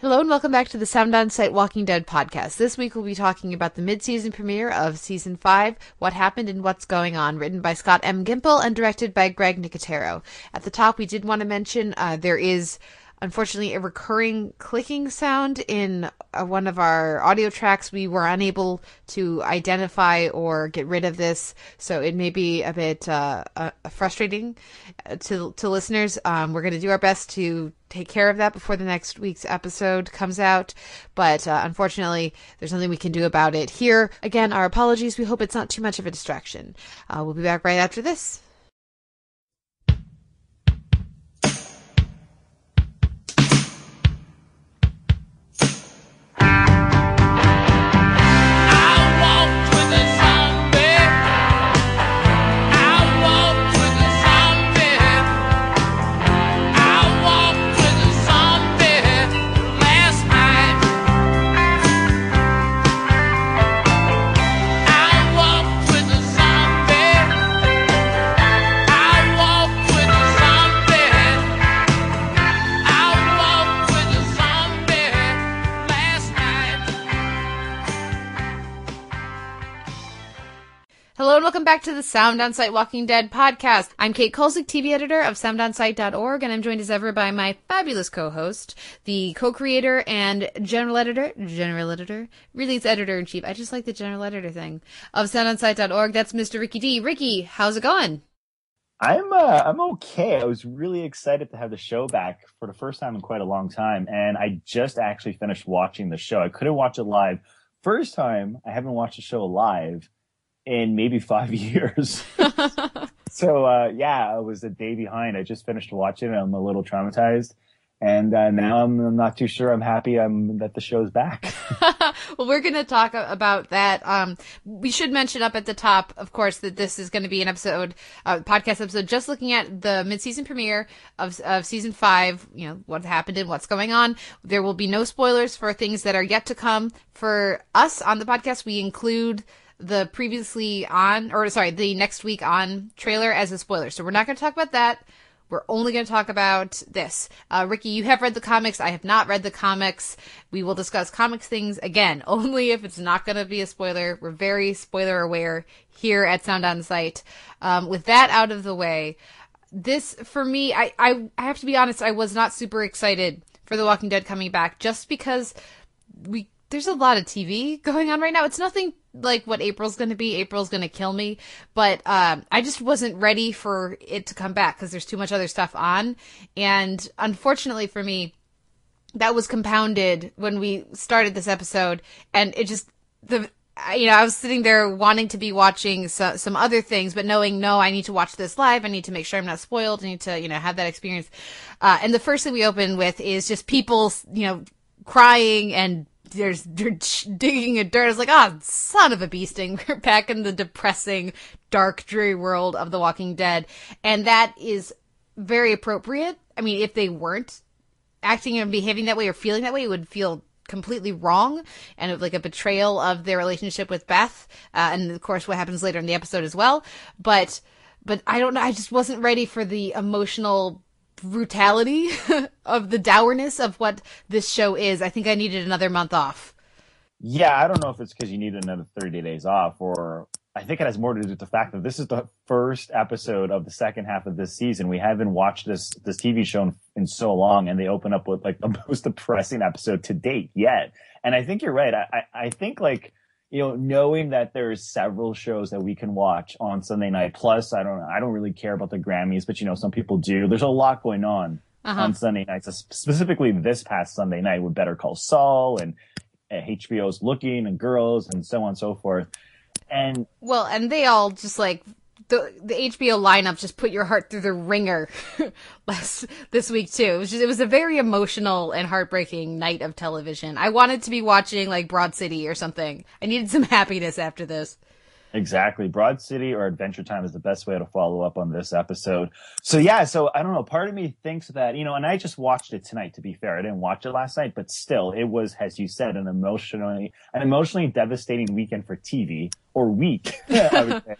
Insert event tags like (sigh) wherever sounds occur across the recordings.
Hello and welcome back to the Sound On Sight Walking Dead podcast. This week we'll be talking about the mid-season premiere of season five, What Happened and What's Going On, written by Scott M. Gimple and directed by Greg Nicotero. At the top, we did want to mention uh, there is unfortunately a recurring clicking sound in uh, one of our audio tracks. We were unable to identify or get rid of this, so it may be a bit uh, uh, frustrating uh, to to listeners. Um, we're going to do our best to take care of that before the next week's episode comes out, but uh, unfortunately, there's nothing we can do about it here. Again, our apologies. We hope it's not too much of a distraction. We'll be back right after this. Welcome back to the Sound On Sight Walking Dead podcast. I'm Kate Kulzick, TV editor of soundonsight.org, and I'm joined as ever by my fabulous co-host, the co-creator and general editor, general editor, really it's editor in chief. I just like the general editor thing of soundonsight.org. That's Mr. Ricky D. Ricky, how's it going? I'm uh, I'm okay. I was really excited to have the show back for the first time in quite a long time, and I just actually finished watching the show. I couldn't watch it live. First time I haven't watched a show live in maybe five (laughs) years. (laughs) so uh, yeah, I was a day behind. I just finished watching it. I'm a little traumatized. And uh, now I'm, I'm, not too sure. I'm happy I'm that the show's back. (laughs) well, we're going to talk about that. Um, we should mention up at the top, of course, that this is going to be an episode, uh, podcast episode, just looking at the mid-season premiere of of season five. You know what happened and what's going on. There will be no spoilers for things that are yet to come. For us on the podcast, we include the previously on, or sorry, the next week on trailer as a spoiler. So we're not going to talk about that. We're only going to talk about this. Uh, Ricky, you have read the comics. I have not read the comics. We will discuss comics things again, (laughs) only if it's not going to be a spoiler. We're very spoiler aware here at Sound On Sight. Um, with that out of the way, this for me, I, I, I have to be honest, I was not super excited for The Walking Dead coming back just because we there's a lot of TV going on right now. It's nothing like what April's going to be. April's going to kill me, but um, I just wasn't ready for it to come back because there's too much other stuff on. And unfortunately for me, that was compounded when we started this episode, and it just the you know, I was sitting there wanting to be watching so, some other things, but knowing, no, I need to watch this live. I need to make sure I'm not spoiled. I need to, you know, have that experience. Uh, and the first thing we open with is just people, you know, crying and there's digging in dirt. I was like, ah, oh, son of a beasting. (laughs) We're back in the depressing, dark, dreary world of The Walking Dead. And that is very appropriate. I mean, if they weren't acting and behaving that way or feeling that way, it would feel completely wrong and like a betrayal of their relationship with Beth. Uh, and of course, what happens later in the episode as well. But, but I don't know. I just wasn't ready for the emotional brutality (laughs) of the dourness of what this show is. I think I needed another month off. Yeah, I don't know if it's because you need another 30 days off, or I think it has more to do with the fact that this is the first episode of the second half of this season. We haven't watched this this TV show in, in so long, and they open up with like the (laughs) most depressing episode to date yet. And I think you're right. I, I, I think like you know, knowing that there's several shows that we can watch on Sunday night. Plus, I don't, I don't really care about the Grammys, but you know, some people do. There's a lot going on uh-huh. on Sunday nights, specifically this past Sunday night with Better Call Saul and HBO's Looking and Girls and so on and so forth. And well, and they all just like the the HBO lineup just put your heart through the wringer (laughs) last this week too. It was just, it was a very emotional and heartbreaking night of television. I wanted to be watching like Broad City or something. I needed some (laughs) happiness after this. Exactly. Broad City or Adventure Time is the best way to follow up on this episode. So yeah, so I don't know. Part of me thinks that, you know, and I just watched it tonight to be fair. I didn't watch it last night, but still it was, as you said, an emotionally, an emotionally devastating weekend for TV or week, (laughs) I would say.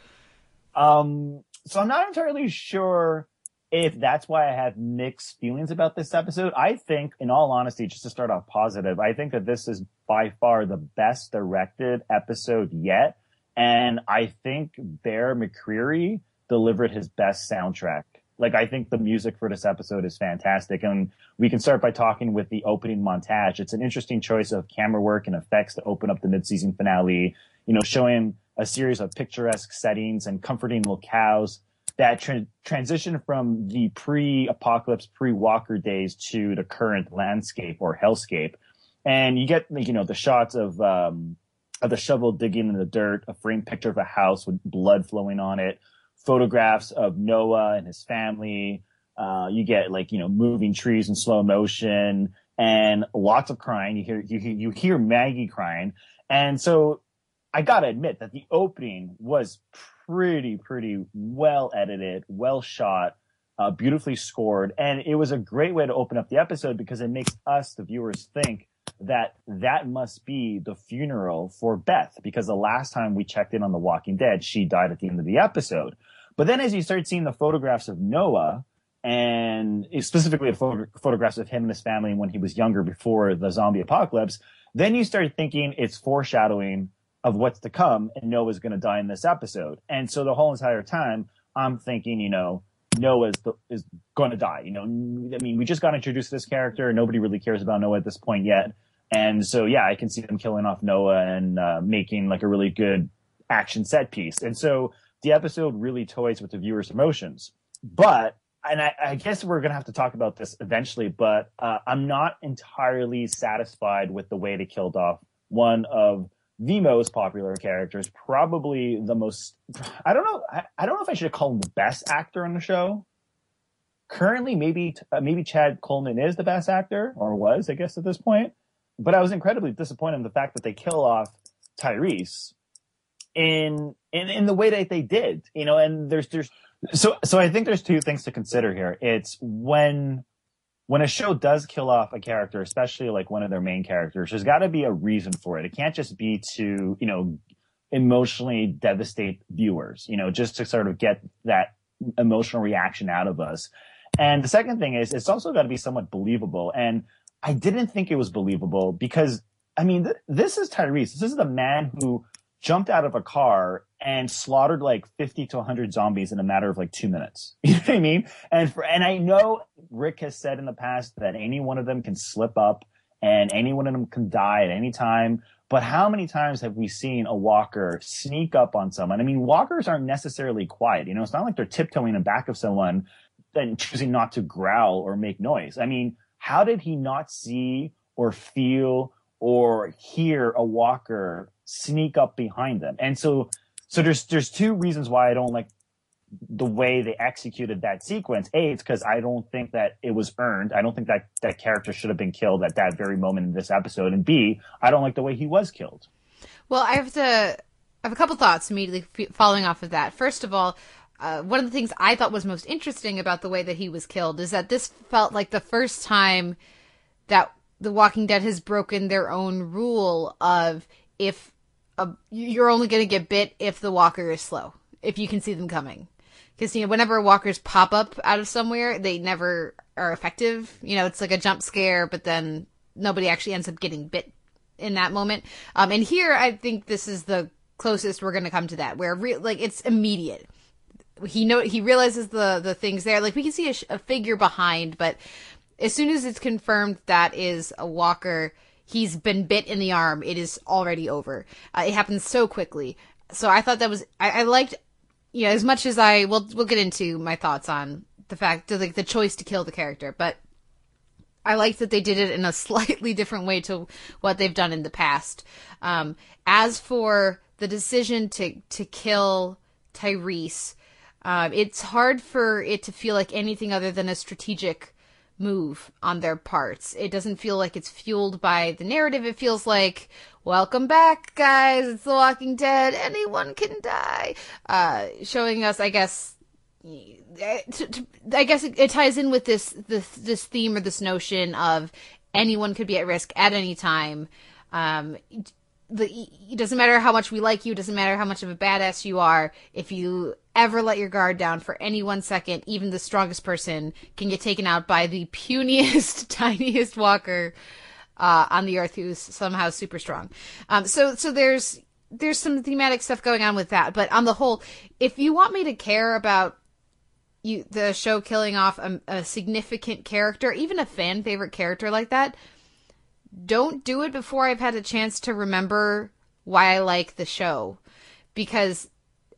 Um, so I'm not entirely sure if that's why I have mixed feelings about this episode. I think, in all honesty, just to start off positive, I think that this is by far the best directed episode yet. And I think Bear McCreary delivered his best soundtrack. Like, I think the music for this episode is fantastic. And we can start by talking with the opening montage. It's an interesting choice of camera work and effects to open up the mid-season finale, you know, showing a series of picturesque settings and comforting locales that tra- transition from the pre-apocalypse, pre-Walker days to the current landscape or hellscape. And you get, you know, the shots of, um, of the shovel digging in the dirt, a framed picture of a house with blood flowing on it, photographs of Noah and his family. Uh, you get like, you know, moving trees in slow motion and lots of crying. You hear, you, you hear Maggie crying. And so I gotta admit that the opening was pretty, pretty well edited, well shot, uh, beautifully scored. And it was a great way to open up the episode because it makes us, the viewers, think that that must be the funeral for Beth because the last time we checked in on The Walking Dead, she died at the end of the episode. But then as you start seeing the photographs of Noah and specifically the photo- photographs of him and his family when he was younger before the zombie apocalypse, then you start thinking it's foreshadowing of what's to come and Noah's going to die in this episode. And so the whole entire time I'm thinking, you know, Noah is, is going to die. You know, I mean, we just got introduced to this character. Nobody really cares about Noah at this point yet. And so, yeah, I can see them killing off Noah and uh, making like a really good action set piece. And so the episode really toys with the viewer's emotions. But, and I, I guess we're going to have to talk about this eventually, but uh, I'm not entirely satisfied with the way they killed off one of the most popular characters, probably the most, I don't know, I, I don't know if I should call him the best actor on the show. Currently, maybe, uh, maybe Chad Coleman is the best actor, or was, I guess, at this point but I was incredibly disappointed in the fact that they kill off Tyrese in in in the way that they did. You know, and there's there's so so I think there's two things to consider here. It's when when a show does kill off a character, especially like one of their main characters, there's got to be a reason for it. It can't just be to you know emotionally devastate viewers. You know, just to sort of get that emotional reaction out of us. And the second thing is, it's also got to be somewhat believable. And I didn't think it was believable because I mean, th- this is Tyrese. This is the man who jumped out of a car and slaughtered like 50 to 100 zombies in a matter of like two minutes. (laughs) You know what I mean? And for, and I know Rick has said in the past that any one of them can slip up and any one of them can die at any time. But how many times have we seen a walker sneak up on someone? I mean, walkers aren't necessarily quiet. You know, it's not like they're tiptoeing in back of someone and choosing not to growl or make noise. I mean, how did he not see or feel or hear a walker sneak up behind them? And so, so there's, there's two reasons why I don't like the way they executed that sequence. A, it's because I don't think that it was earned. I don't think that that character should have been killed at that very moment in this episode. And B, I don't like the way he was killed. Well, I have to. I have a couple thoughts immediately following off of that. First of all, uh, one of the things I thought was most interesting about the way that he was killed is that this felt like the first time that The Walking Dead has broken their own rule of if a, you're only going to get bit if the walker is slow, if you can see them coming. Because you know, whenever walkers pop up out of somewhere, they never are effective. You know, it's like a jump scare, but then nobody actually ends up getting bit in that moment. Um, and here, I think this is the closest we're going to come to that, where re- like it's immediate he know he realizes the the things there. Like we can see a, a figure behind, but as soon as it's confirmed that is a walker, he's been bit in the arm. It is already over. Uh, it happens so quickly. So I thought that was I, I liked, you know, as much as I will we'll get into my thoughts on the fact like the choice to kill the character, but I liked that they did it in a (laughs) slightly different way to what they've done in the past. Um, as for the decision to to kill Tyrese, uh, it's hard for it to feel like anything other than a strategic move on their parts. It doesn't feel like it's fueled by the narrative. It feels like, welcome back, guys. It's The Walking Dead. Anyone can die. Uh, showing us, I guess, to, I guess it, ties in with this, this, this theme or this notion of anyone could be at risk at any time. Um, the it doesn't matter how much we like you, it doesn't matter how much of a badass you are. If you ever let your guard down for any one second, even the strongest person can get taken out by the (laughs) puniest, (laughs) tiniest walker uh, on the earth who's somehow super strong. Um, so so there's there's some thematic stuff going on with that, but on the whole, if you want me to care about you the show killing off a, a significant character, even a fan favorite character like that, don't do it before I've had a chance to remember why I like the show, because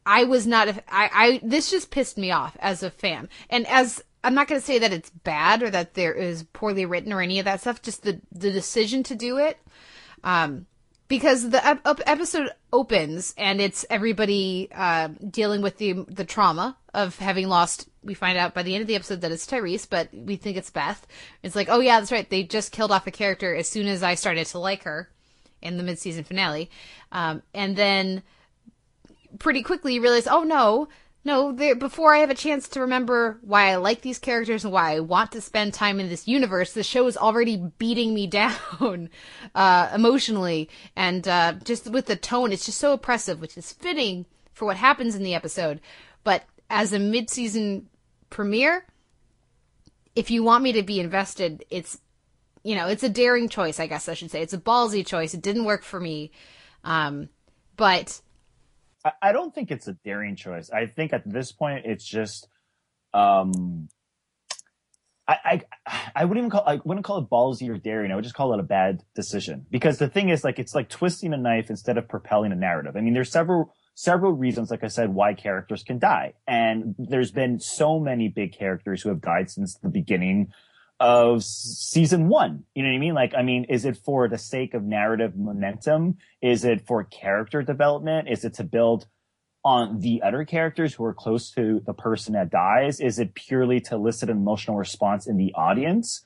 I was not. A, I, I this just pissed me off as a fan, and as I'm not going to say that it's bad or that there is poorly written or any of that stuff. Just the the decision to do it, um, because the ep- episode opens and it's everybody uh, dealing with the the trauma of having lost. We find out by the end of the episode that it's Tyrese, but we think it's Beth. It's like, oh yeah, that's right. They just killed off a character as soon as I started to like her in the mid season finale, um, and then pretty quickly you realize, oh no, no, before I have a chance to remember why I like these characters and why I want to spend time in this universe, the show is already beating me (laughs) down uh, emotionally and uh, just with the tone. It's just so oppressive, which is fitting for what happens in the episode. But as a mid-season premiere, if you want me to be invested, it's you know it's a daring choice. I guess I should say it's a ballsy choice. It didn't work for me, um, but I don't think it's a daring choice. I think at this point it's just um I, I I wouldn't even call I wouldn't call it ballsy or daring. I would just call it a bad decision. Because the thing is like it's like twisting a knife instead of propelling a narrative. I mean there's several several reasons, like I said, why characters can die. And there's been so many big characters who have died since the beginning of season one. You know what I mean? Like, I mean, is it for the sake of narrative momentum? Is it for character development? Is it to build on the other characters who are close to the person that dies? Is it purely to elicit an emotional response in the audience?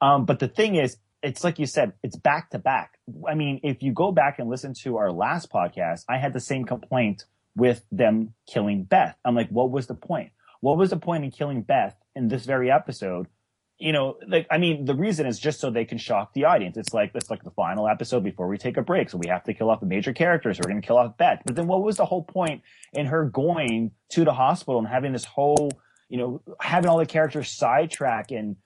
Um, but the thing is, it's like you said, it's back to back. I mean, if you go back and listen to our last podcast, I had the same complaint with them killing Beth. I'm like, what was the point? What was the point in killing Beth in this very episode you know, like I mean, the reason is just so they can shock the audience. It's like it's like the final episode before we take a break, so we have to kill off the major characters. We're going to kill off Beth. But then, what was the whole point in her going to the hospital and having this whole, you know, having all the characters sidetrack and,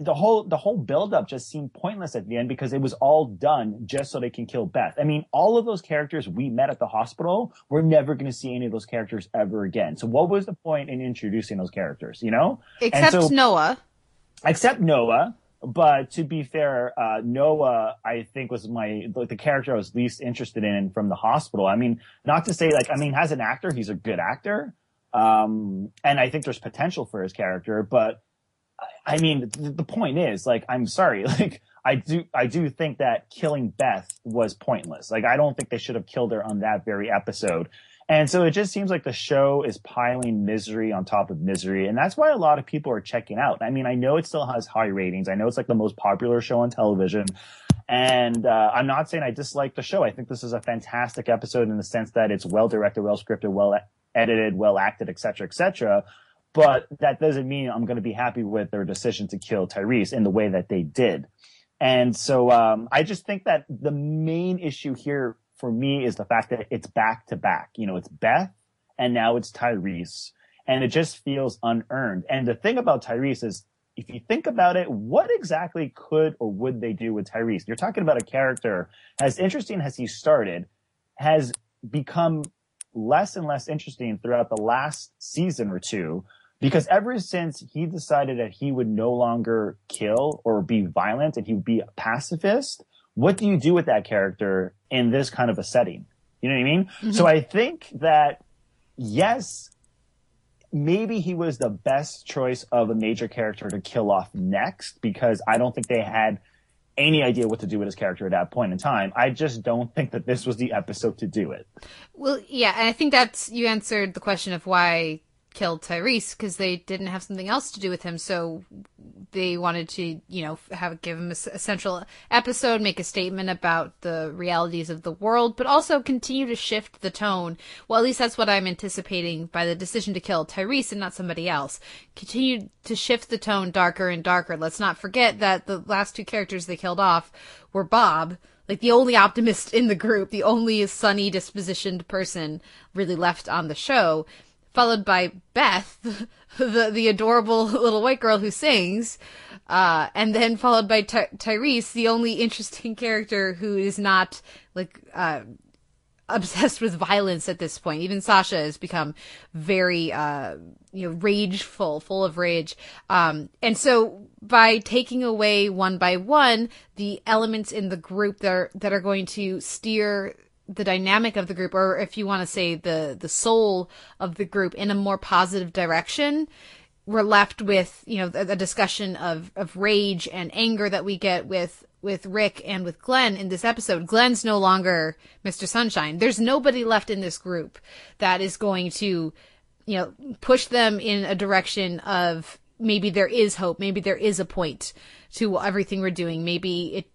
the whole the whole buildup just seemed pointless at the end because it was all done just so they can kill Beth. I mean, all of those characters we met at the hospital, we're never going to see any of those characters ever again. So, what was the point in introducing those characters? You know, except so, Noah except Noah. But to be fair, uh, Noah, I think was my, like the character I was least interested in from the hospital. I mean, not to say like, I mean, as an actor, he's a good actor. Um, and I think there's potential for his character, but I mean, the, point is like, I'm sorry, (laughs) like, I do, I do think that killing Beth was pointless. Like, I don't think they should have killed her on that very episode. And so it just seems like the show is piling misery on top of misery. And that's why a lot of people are checking out. I mean, I know it still has high ratings. I know it's like the most popular show on television. And uh, I'm not saying I dislike the show. I think this is a fantastic episode in the sense that it's well directed, well scripted, well edited, well acted, etc., etc. But that doesn't mean I'm going to be happy with their decision to kill Tyrese in the way that they did. And so um, I just think that the main issue here for me is the fact that it's back to back. You know, it's Beth and now it's Tyrese and it just feels unearned. And the thing about Tyrese is if you think about it, what exactly could or would they do with Tyrese? You're talking about a character as interesting as he started has become less and less interesting throughout the last season or two because ever since he decided that he would no longer kill or be violent and he would be a pacifist, what do you do with that character in this kind of a setting? You know what I mean? Mm-hmm. So I think that yes, maybe he was the best choice of a major character to kill off next because I don't think they had any idea what to do with his character at that point in time. I just don't think that this was the episode to do it. Well, yeah, and I think that's you answered the question of why killed Tyrese because they didn't have something else to do with him. So they wanted to, you know, have give him a, a, central episode, make a statement about the realities of the world, but also continue to shift the tone. Well, at least that's what I'm anticipating by the decision to kill Tyrese and not somebody else. Continue to shift the tone darker and darker. Let's not forget that the last two characters they killed off were Bob like the only optimist in the group, the only sunny dispositioned person really left on the show, followed by Beth, (laughs) the the adorable (laughs) little white girl who sings, uh, and then followed by Ty- Tyrese, the only interesting (laughs) character who is not like uh, obsessed with violence at this point. Even Sasha has become very, uh, you know, rageful, full of rage. Um, and so by taking away one by one the elements in the group that are, that are going to steer the dynamic of the group, or if you want to say the, the soul of the group in a more positive direction, we're left with, you know, a, a discussion of, of rage and anger that we get with with Rick and with Glenn in this episode. Glenn's no longer Mr. Sunshine. There's nobody left in this group that is going to, you know, push them in a direction of maybe there is hope, maybe there is a point to everything we're doing. Maybe it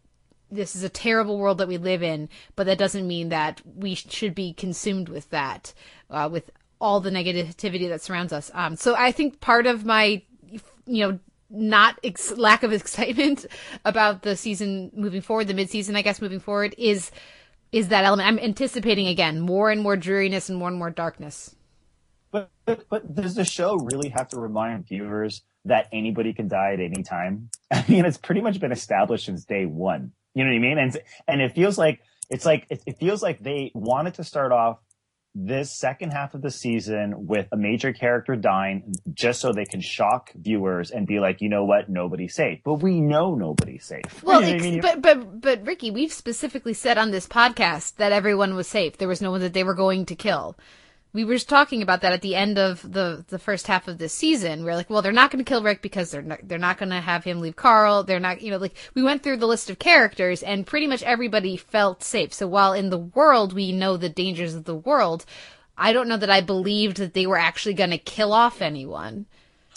this is a terrible world that we live in, but that doesn't mean that we should be consumed with that, uh, with all the negativity that surrounds us. Um, so I think part of my, you know, not ex- lack of (laughs) excitement about the season moving forward, the mid-season, I guess, moving forward is is that element. I'm anticipating again more and more dreariness and more and more darkness. But, but but does the show really have to remind viewers that anybody can die at any time? (laughs) I mean, it's pretty much been established since day one. You know what I mean? And and it feels like it's like it, it feels like they wanted to start off this second half of the season with a major character dying just so they can shock viewers and be like, you know what, nobody's safe. But we know nobody's safe. Well, You know ex- I mean? but but but Ricky, we've specifically said on this podcast that everyone was safe. There was no one that they were going to kill. We were just talking about that at the end of the the first half of this season. We are like, well, they're not going to kill Rick because they're not, they're not going to have him leave Carl. They're not, you know, like we went through the list of characters and pretty much everybody felt safe. So while in the world we know the dangers of the world, I don't know that I believed that they were actually going to kill off anyone.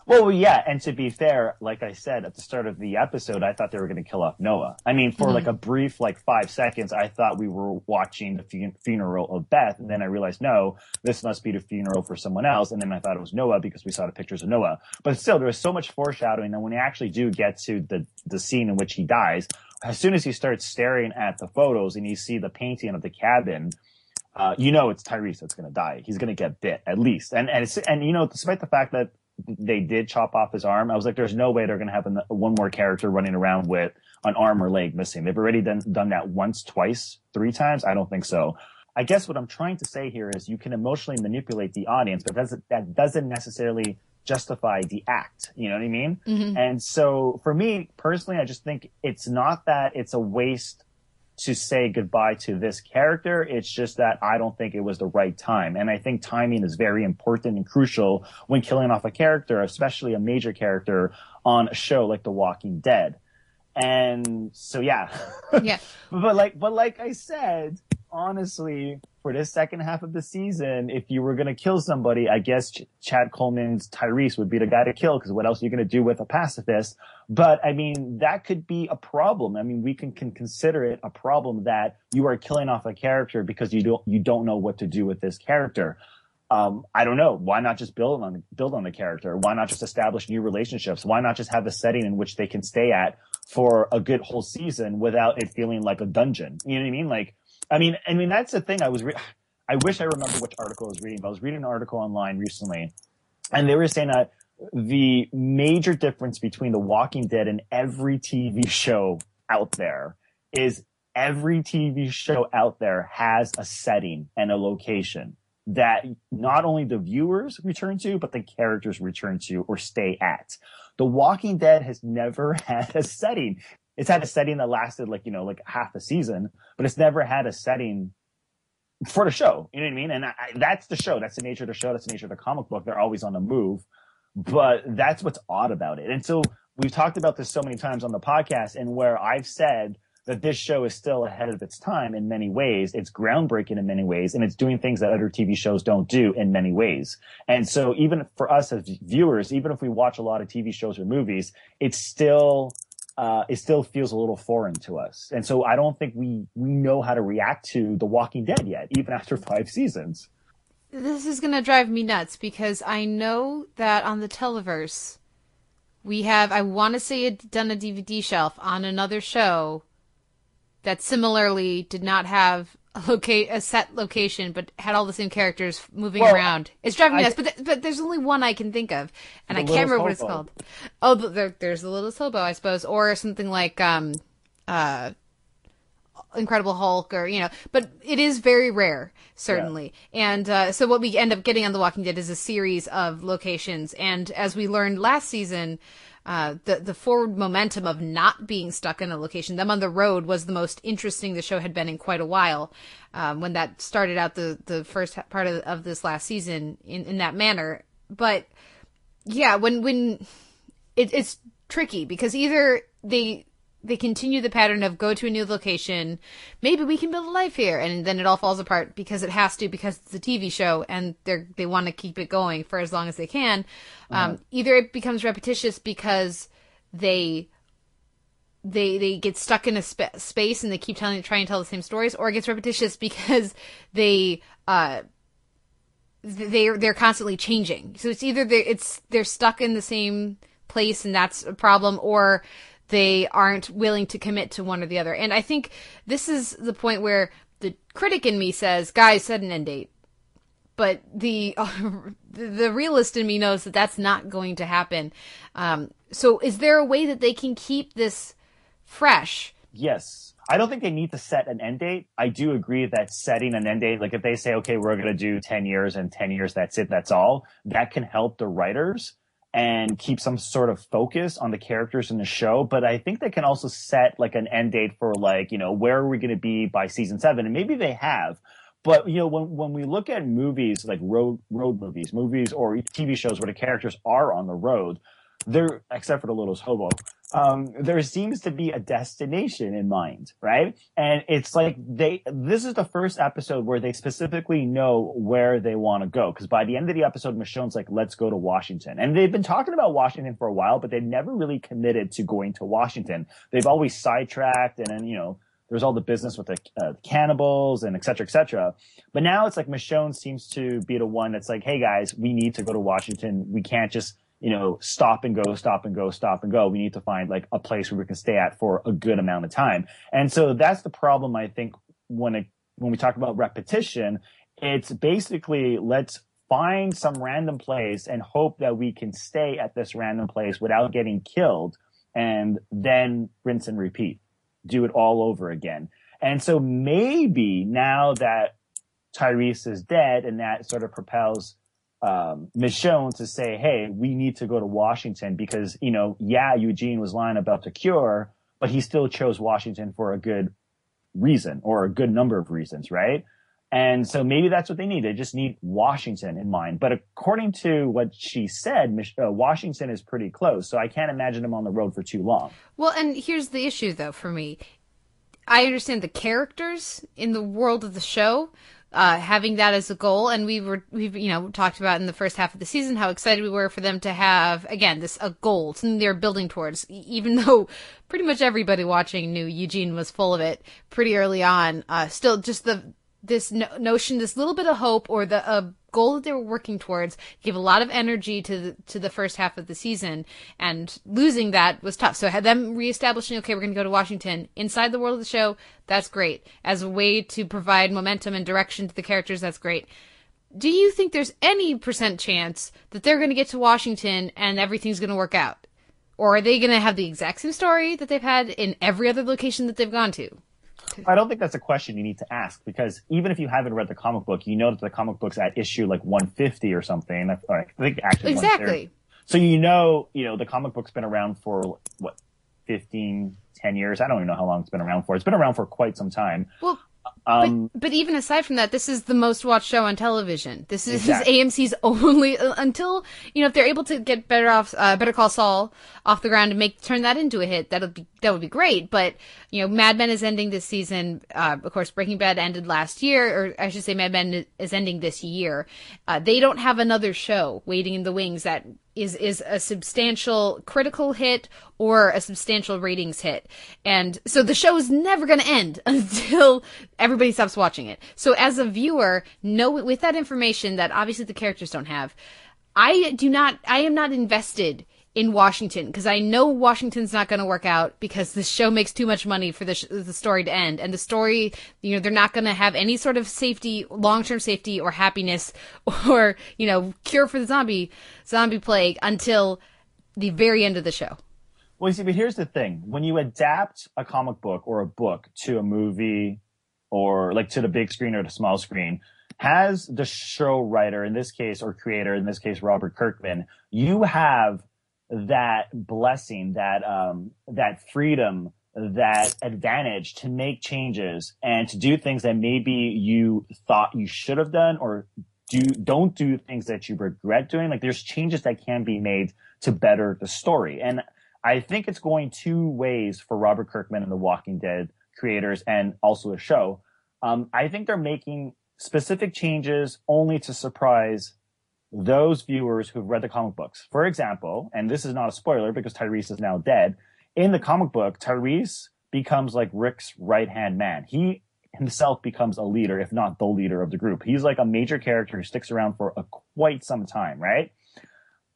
Well, yeah, and to be fair, like I said at the start of the episode, I thought they were going to kill off Noah. I mean, for like a brief, like five seconds, I thought we were watching the fu- funeral of Beth, and then I realized, no, this must be the funeral for someone else, and then I thought it was Noah because we saw the pictures of Noah. But still, there was so much foreshadowing that when we actually do get to the the scene in which he dies, as soon as he starts staring at the photos and you see the painting of the cabin, uh, you know it's Tyrese that's going to die. He's going to get bit at least. And and it's and you know despite the fact that they did chop off his arm, I was like, there's no way they're going to have an, one more character running around with an arm or leg missing. They've already done done that once, twice, three times. I don't think so. I guess what I'm trying to say here is you can emotionally manipulate the audience, but doesn't, that doesn't necessarily justify the act. You know what I mean? Mm-hmm. And so for me personally, I just think it's not that it's a waste to say goodbye to this character. It's just that I don't think it was the right time. And I think timing is very important and crucial when killing off a character, especially a major character on a show like The Walking Dead. And so, yeah. Yeah. (laughs) but like, but like I said, honestly, for this second half of the season, if you were going to kill somebody, I guess Ch- Chad Coleman's Tyrese would be the guy to kill because what else are you going to do with a pacifist? But I mean, that could be a problem. I mean, we can, can consider it a problem that you are killing off a character because you don't, you don't know what to do with this character. Um, I don't know. Why not just build on build on the character? Why not just establish new relationships? Why not just have a setting in which they can stay at for a good whole season without it feeling like a dungeon? You know what I mean? Like, I mean, I mean that's the thing. I was, re- I wish I remember which article I was reading, but I was reading an article online recently, and they were saying that the major difference between The Walking Dead and every TV show out there is every TV show out there has a setting and a location that not only the viewers return to, but the characters return to or stay at. The Walking Dead has never (laughs) had a setting. It's had a setting that lasted like, you know, like half a season, but it's never had a setting for the show. You know what I mean? And I, that's the show. That's the nature of the show. That's the nature of the comic book. They're always on the move, but that's what's odd about it. And so we've talked about this so many times on the podcast and where I've said that this show is still ahead of its time in many ways. It's groundbreaking in many ways and it's doing things that other TV shows don't do in many ways. And so even for us as viewers, even if we watch a lot of TV shows or movies, it's still, uh, it still feels a little foreign to us. And so I don't think we, we know how to react to The Walking Dead yet, even after (laughs) five seasons. This is going to drive me nuts because I know that on the Televerse, we have, I want to say, it done a DVD shelf on another show that similarly did not have locate a set location, but had all the same characters moving Well, around. It's driving me nuts. But th- but there's only one I can think of, and I can't remember what it's called. Oh, th- there, there's the Littlest Hobo, I suppose, or something like um, uh, Incredible Hulk, or you know. But it is very rare, certainly. And uh, so what we end up getting on The Walking Dead is a series of locations, and as we learned last season. Uh, the the forward momentum of not being stuck in a location, them on the road, was the most interesting the show had been in quite a while. Um, when that started out the the first part of, of this last season in in that manner, but yeah, when when it, it's tricky because either they they continue the pattern of go to a new location, maybe we can build a life here, and then it all falls apart because it has to because it's a TV show and they they want to keep it going for as long as they can. Um, either it becomes repetitious because they they they get stuck in a spa- space and they keep telling trying to tell the same stories, or it gets repetitious (laughs) because they uh they're they're constantly changing. So it's either they it's they're stuck in the same place and that's a problem, or they aren't willing to commit to one or the other. And I think this is the point where the critic in me says, "Guys, set an end date." But the the (laughs) the realist in me knows that that's not going to happen. Um, so, is there a way that they can keep this fresh? Yes. I don't think they need to set an end date. I do agree that setting an end date, like if they say, okay, we're going to do 10 years and 10 years, that's it, that's all, that can help the writers and keep some sort of focus on the characters in the show. But I think they can also set like an end date for like, you know, where are we going to be by season seven? And maybe they have. But you know, when when we look at movies like road road movies, movies or TV shows where the characters are on the road, there except for the Littlest Hobo, um, there seems to be a destination in mind, right? And it's like they this is the first episode where they specifically know where they want to go. Because by the end of the episode, Michonne's like, "Let's go to Washington," and they've been talking about Washington for a while, but they've never really committed to going to Washington. They've always sidetracked, and then you know. There's all the business with the uh, cannibals and et cetera, et cetera. But now it's like Michonne seems to be the one that's like, hey guys, we need to go to Washington. We can't just, you know, stop and go, stop and go, stop and go. We need to find like a place where we can stay at for a good amount of time. And so that's the problem, I think, when it, when we talk about repetition, it's basically let's find some random place and hope that we can stay at this random place without getting killed and then rinse and repeat do it all over again. And so maybe now that Tyrese is dead and that sort of propels um, Michonne to say, Hey, we need to go to Washington because, you know, yeah, Eugene was lying about the cure, but he still chose Washington for a good reason or a good number of reasons, right? And so maybe that's what they need. They just need Washington in mind. But according to what she said, uh, Washington is pretty close. So I can't imagine them on the road for too long. Well, and here's the issue though for me. I understand the characters in the world of the show, uh, having that as a goal, and we were we've you know talked about in the first half of the season how excited we were for them to have again this a goal, something they're building towards. Even (laughs) though pretty much everybody watching knew Eugene was full of it pretty early on, uh, still just the this no- notion, this little bit of hope or the uh, goal that they were working towards gave a lot of energy to the, to the first half of the season and losing that was tough. So had them reestablishing, okay, we're going to go to Washington inside the world of the show. That's great as a way to provide momentum and direction to the characters. That's great. Do you think there's any percent chance that they're going to get to Washington and everything's going to work out? Or are they going to have the exact same story that they've had in every other location that they've gone to? I don't think that's a question you need to ask because even if you haven't read the comic book, you know that the comic book's at issue like 150 or something. I think actually Exactly. So you know, you know, the comic book's been around for what 15, 10 years. I don't even know how long it's been around for. It's been around for quite some time. Well, Um, but, but even aside from that, this is the most watched show on television. This is (laughs) Exactly. AMC's (laughs) only uh, until you know if they're able to get better off, uh, Better Call Saul off the ground and make turn that into a hit. That'll be that would be great. But you know, Mad Men is ending this season. Uh, of course, Breaking Bad ended last year, or I should say, Mad Men is ending this year. Uh, they don't have another show waiting in the wings that is is a substantial critical hit or a substantial ratings hit. And so the show is never going to end (laughs) until everybody stops watching it. So as a viewer, know with that information that obviously the characters don't have, I do not I am not invested in Washington because I know Washington's not going to work out because the show makes too much money for the sh- the story to end, and the story, you know, they're not going to have any sort of safety, long term safety or happiness (laughs) or you know cure for the zombie zombie plague until the very end of the show. Well, you see, but here's the thing: when you adapt a comic book or a book to a movie, or like to the big screen or the small screen, has the show writer in this case or creator in this case Robert Kirkman, you have that blessing, that um, that freedom, that advantage to make changes and to do things that maybe you thought you should have done or do don't do things that you regret doing. Like there's changes that can be made to better the story. And I think it's going two ways for Robert Kirkman and the Walking Dead creators and also the show. Um, I think they're making specific changes only to surprise those viewers who've read the comic books. For example, and this is not a spoiler because Tyrese is now dead. In the comic book, Tyrese becomes like Rick's right hand man. He himself becomes a leader, if not the leader of the group. He's like a major character who sticks around for a, quite some time, right?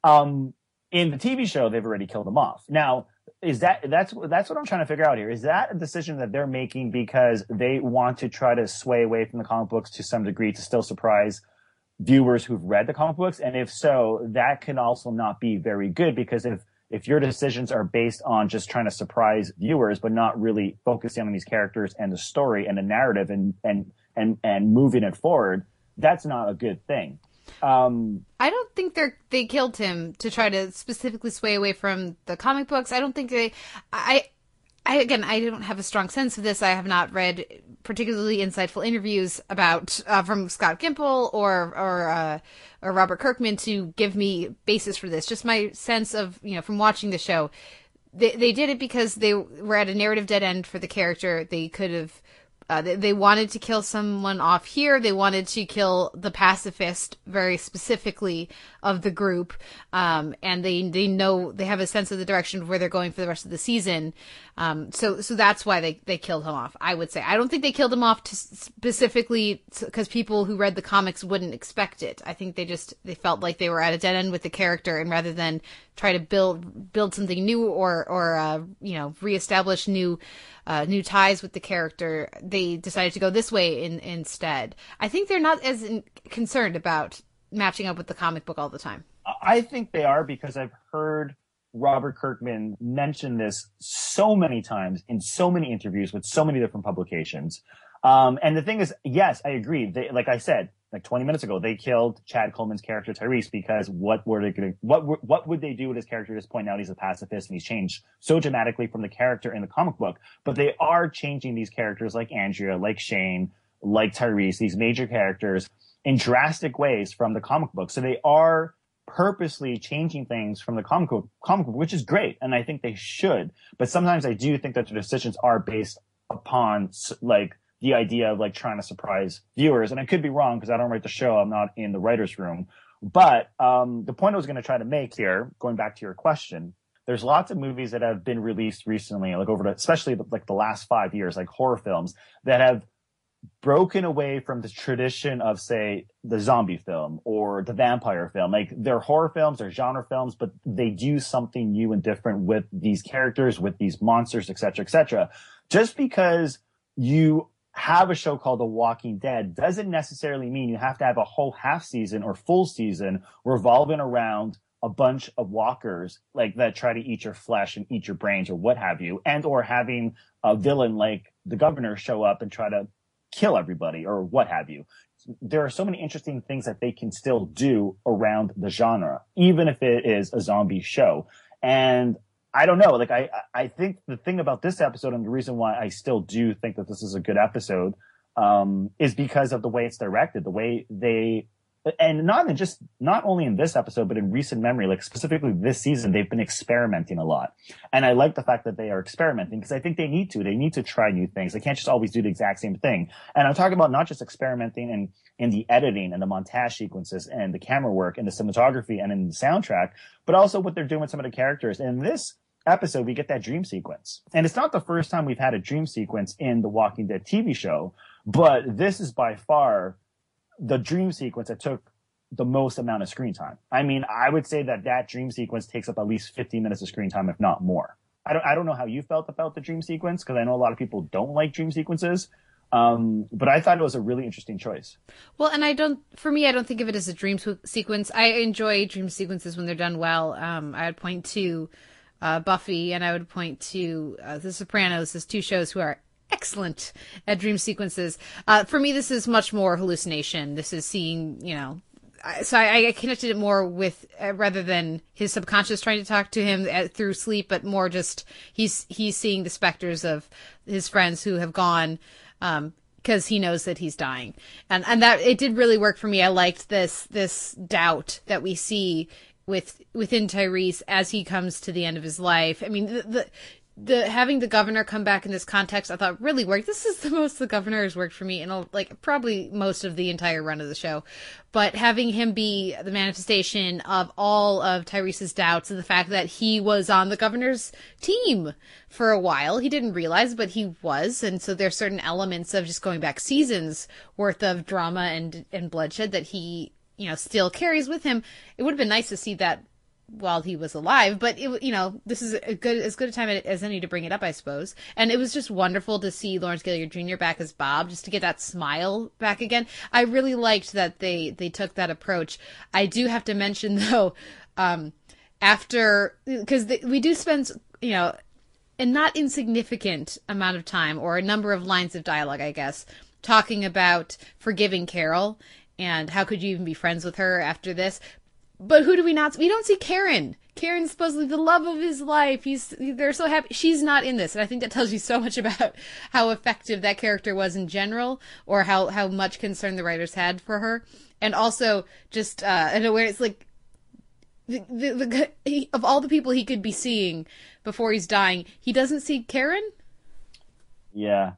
Um, in the TV show, they've already killed him off. Now, is that that's that's what I'm trying to figure out here? Is that a decision that they're making because they want to try to sway away from the comic books to some degree to still surprise viewers who've read the comic books? And if so, that can also not be very good because if if your decisions are based on just trying to surprise viewers but not really focusing on these characters and the story and the narrative and and and and moving it forward, that's not a good thing. Um, I don't think they they killed him to try to specifically sway away from the comic books. I don't think they. I I again, I don't have a strong sense of this. I have not read particularly insightful interviews about uh, from Scott Gimple or or uh, or Robert Kirkman to give me basis for this. Just my sense of you know from watching the show, they they did it because they were at a narrative dead end for the character. They could have uh, they, they, wanted to kill someone off here. They wanted to kill the pacifist very specifically of the group. Um, and they, they know, they have a sense of the direction of where they're going for the rest of the season. Um, so, so that's why they, they killed him off, I would say. I don't think they killed him off specifically because people who read the comics wouldn't expect it. I think they just, they felt like they were at a dead end with the character and rather than try to build, build something new or, or, uh, you know, reestablish new, uh, new ties with the character, they decided to go this way in, instead. I think they're not as in, concerned about matching up with the comic book all the time. I think they are because I've heard Robert Kirkman mention this so many times in so many interviews with so many different publications. Um, and the thing is, yes, I agree. They, like I said, like 20 minutes ago, they killed Chad Coleman's character Tyrese because what were they going what, what would they do with his character at this point? Now he's a pacifist and he's changed so dramatically from the character in the comic book, but they are changing these characters like Andrea, like Shane, like Tyrese, these major characters in drastic ways from the comic book. So they are purposely changing things from the comic book, comic book, which is great. And I think they should, but sometimes I do think that the decisions are based upon like the idea of like trying to surprise viewers. And I could be wrong because I don't write the show. I'm not in the writer's room. But um, the point I was going to try to make here, going back to your question, there's lots of movies that have been released recently, like over the, especially like the last five years, like horror films that have broken away from the tradition of say the zombie film or the vampire film like they're horror films they're genre films but they do something new and different with these characters with these monsters etc etc just because you have a show called The Walking Dead doesn't necessarily mean you have to have a whole half season or full season revolving around a bunch of walkers like that try to eat your flesh and eat your brains or what have you, and or having a villain like the governor show up and try to kill everybody or what have you. There are so many interesting things that they can still do around the genre, even if it is a zombie show. And I don't know. Like I, I think the thing about this episode and the reason why I still do think that this is a good episode, um, is because of the way it's directed, the way they, and not in just, not only in this episode, but in recent memory, like specifically this season, they've been experimenting a lot. And I like the fact that they are experimenting because I think they need to. They need to try new things. They can't just always do the exact same thing. And I'm talking about not just experimenting in, in the editing and the montage sequences and the camera work and the cinematography and in the soundtrack, but also what they're doing with some of the characters. And this, episode, we get that dream sequence. And it's not the first time we've had a dream sequence in the Walking Dead TV show, but this is by far the dream sequence that took the most amount of screen time. I mean, I would say that that dream sequence takes up at least 15 minutes of screen time, if not more. I don't, I don't know how you felt about the dream sequence because I know a lot of people don't like dream sequences. Um, but I thought it was a really interesting choice. Well, and I don't, for me, I don't think of it as a dream sequence. I enjoy dream sequences when they're done well. Um, I would point to uh, Buffy and I would point to uh, The Sopranos as two shows who are excellent at dream sequences. Uh, for me, this is much more hallucination. This is seeing, you know, so I, I, connected it more with uh, rather than his subconscious trying to talk to him at, uh, through sleep, but more just he's he's seeing the specters of his friends who have gone Um, because he knows that he's dying, and and that it did really work for me. I liked this this doubt that we see with within Tyrese as he comes to the end of his life. I mean, the, the the having the governor come back in this context, I thought really worked. This is the most the governor has worked for me in like probably most of the entire run of the show. But having him be the manifestation of all of Tyrese's doubts and the fact that he was on the governor's team for a while, he didn't realize, but he was, and so there's certain elements of just going back seasons worth of drama and and bloodshed that he you know still carries with him. It would have been nice to see that while he was alive. But it, you know, this is a good as good a time as any to bring it up, I suppose. And it was just wonderful to see Lawrence Gilliard Jr. back as Bob, just to get that smile back again. I really liked that they they took that approach. I do have to mention (laughs) though, um, after because we do spend you know a not insignificant amount of time or a number of lines of dialogue, I guess, talking about forgiving Carol and how could you even be friends with her after this? But who do we not? We don't see Karen. Karen's supposedly the love of his life. He's they're so happy. She's not in this, and I think that tells you so much (laughs) about how effective that character was in general, or how how much concern the writers had for her, and also just uh, an awareness like the, the, the he, of all the people he could be seeing before he's dying, he doesn't see Karen. Yeah,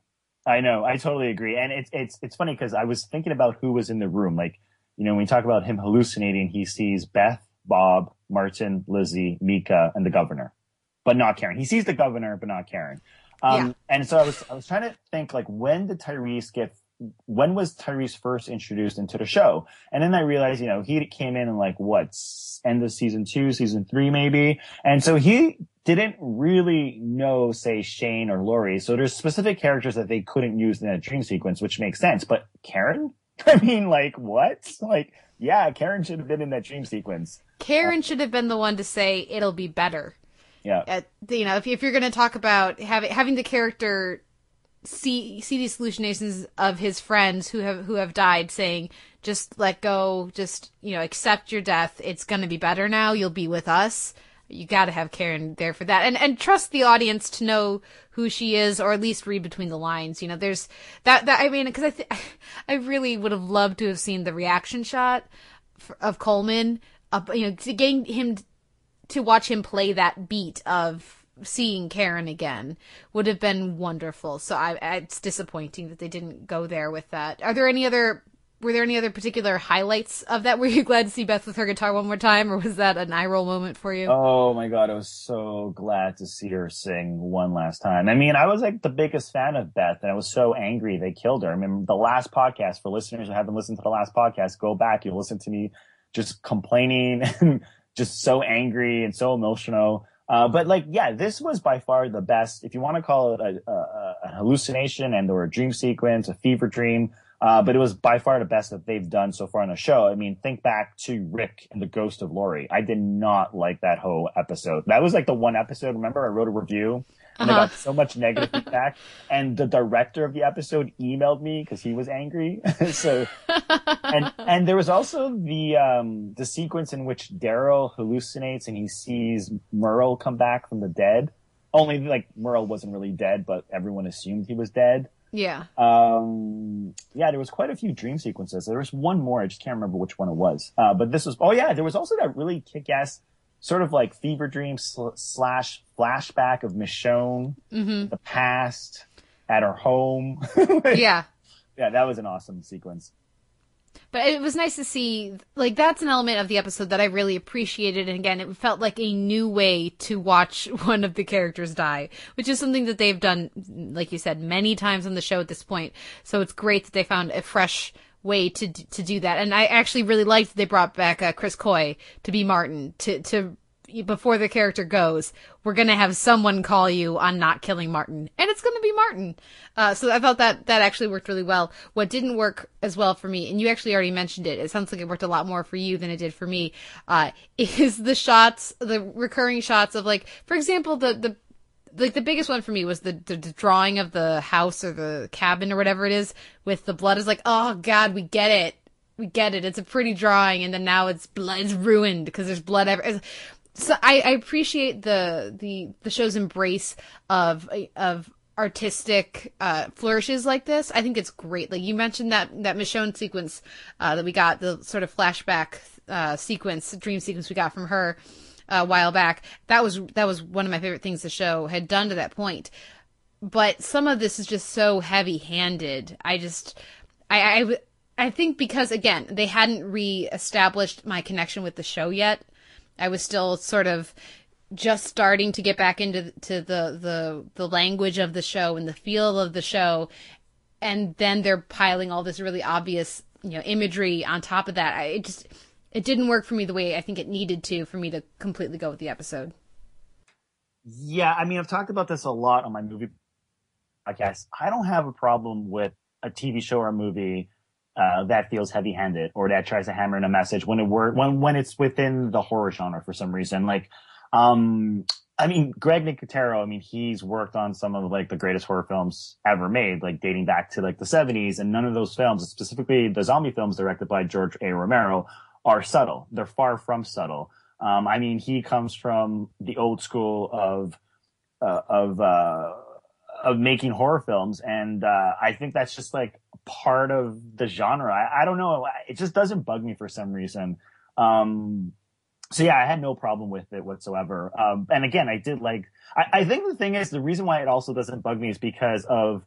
I know. I totally agree, and it's it's it's funny because I was thinking about who was in the room, like you know, when we talk about him hallucinating, he sees Beth, Bob, Martin, Lizzie, Mika, and the governor, but not Karen. He sees the governor, but not Karen. Um, yeah. And so I was, I was trying to think like, when did Tyrese get, when was Tyrese first introduced into the show? And then I realized, you know, he came in in like what, end of season two, season three, maybe. And so he didn't really know, say, Shane or Lori. So there's specific characters that they couldn't use in that dream sequence, which makes sense. But Karen? (laughs) I mean, like, what? Like, yeah, Karen should have been in that dream sequence. Karen uh, should have been the one to say it'll be better. Yeah. At, you know, if, if you're going to talk about having having the character see see these hallucinations of his friends who have who have died, saying, "Just let go, just you know, accept your death. It's going to be better now. You'll be with us." You got to have Karen there for that, and and trust the audience to know who she is, or at least read between the lines. You know, there's that that I mean, because I th- (laughs) I really would have loved to have seen the reaction shot of Coleman, uh, you know, to gain him to watch him play that beat of seeing Karen again would have been wonderful. So I, it's disappointing that they didn't go there with that. Are there any other were there any other particular highlights of that? (laughs) Were you glad to see Beth with her guitar one more time, or was that an eye roll moment for you? Oh my god, I was so glad to see her sing one last time. I mean, I was like the biggest fan of Beth, and I was so angry they killed her. I mean, the last podcast for listeners who haven't listened to the last podcast, go back. You'll listen to me just complaining (laughs) and just so angry and so emotional. Uh, but like, yeah, this was by far the best. If you want to call it a, a, a hallucination and or a dream sequence, a fever dream, uh, but it was by far the best that they've done so far on the show. I mean, think back to Rick and the Ghost of Lori. I did not like that whole episode. That was like the one episode. Remember, I wrote a review and uh-huh. I got so much negative feedback. And the director of the episode emailed me because he was angry. (laughs) so, and (laughs) and there was also the um the sequence in which Daryl hallucinates and he sees Merle come back from the dead. Only like Merle wasn't really dead, but everyone assumed he was dead. Yeah. Um, yeah, there was quite a few dream sequences. There was one more. I just can't remember which one it was. Uh, but this was, oh yeah, there was also that really kick-ass sort of like fever dream sl- slash flashback of Michonne, mm-hmm. the past at her home. (laughs) yeah. Yeah, that was an awesome sequence. But it was nice to see, like, that's an element of the episode that I really appreciated. And again, it felt like a new way to watch (laughs) one of the characters die, which is something that they've done, like you said, many times on the show at this point. So it's great that they found a fresh way to to do that. And I actually really liked they brought back uh, Chris Coy to be Martin to to before the character goes, we're gonna have someone call you on not killing Martin, and it's gonna be Martin. Uh, so I felt that that actually worked really well. What didn't work as well for me, and you actually already mentioned it, it sounds like it worked a lot more for you than it did for me, uh, (laughs) is the shots, the recurring shots of like, for example, the the like the biggest one for me was the, the, the drawing of the house or the cabin or whatever it is with the blood is like, oh god, we get it we get it. It's a pretty drawing, and then now it's blood. It's ruined because there's blood everywhere so I, I appreciate the the the show's embrace of of artistic uh, flourishes like this. I think it's great. Like you mentioned that that Michonne sequence uh, that we got, the sort of flashback uh, sequence, dream sequence we got from her uh, a while back. That was that was one of my favorite things the show had done to that point. But some of this is just so heavy-handed. I just, I, I, I think because again they hadn't re-established my connection with the show yet. I was still sort of just starting to get back into to the the the language of the show and the feel of the show. And then they're piling all this really obvious you know imagery on top of that. I, it just it didn't work for me the way i think it needed to for me to completely go with the episode. Yeah i mean i've talked about this a lot on my movie podcast. I don't have a problem with a tv show or a movie uh, that feels heavy-handed or that tries to hammer in a message when it were when when it's within the horror genre for some reason. Like, um, I mean, Greg Nicotero. I mean, he's worked on some of like the greatest horror films ever made, like dating back to like the '70s, and none of those films, specifically the zombie films directed by George A. Romero, are subtle. They're far from subtle. Um, I mean, he comes from the old school of uh, of uh, of making horror films, and uh, I think that's just like part of the genre. I, I, don't know. It just doesn't bug me for some reason. Um, so yeah, I had no problem with it whatsoever. Um, and again, I did like, I, I, think the thing is the reason why it also doesn't bug me is because of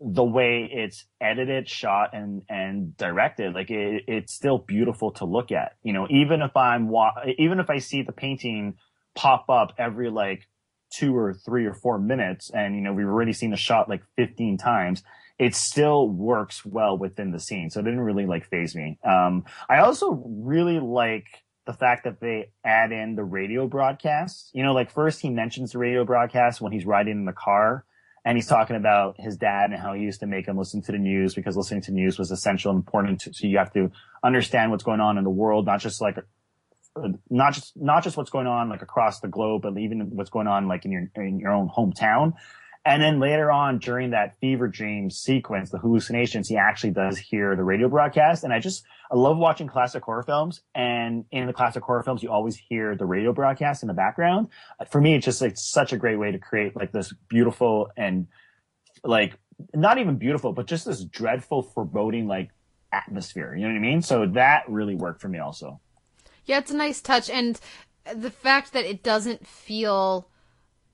the way it's edited, shot, and, and directed. Like it, it's still beautiful to look at, you know, even if I'm, wa- even if I see the painting pop up every like two or three or four minutes and, you know, we've already seen the shot like 15 times it still works well within the scene. So it didn't really like faze me. Um, I also really like the fact that they add in the radio broadcast. You know, like first he mentions the radio broadcast when he's riding in the car and he's talking about his dad and how he used to make him listen to the news because listening to news was essential and important. To, so you have to understand what's going on in the world, not just like not just not just what's going on like across the globe, but even what's going on like in your in your own hometown. And then later on during that fever dream sequence, the hallucinations, he actually does hear the radio broadcast. And I just, I love watching classic horror films. And in the classic horror films, you always hear the radio broadcast in the background. For me, it's just like such a great way to create like this beautiful and like, not even beautiful, but just this dreadful, foreboding like atmosphere. You know what I mean? So that really worked for me also. Yeah, it's a nice touch. And the fact that it doesn't feel,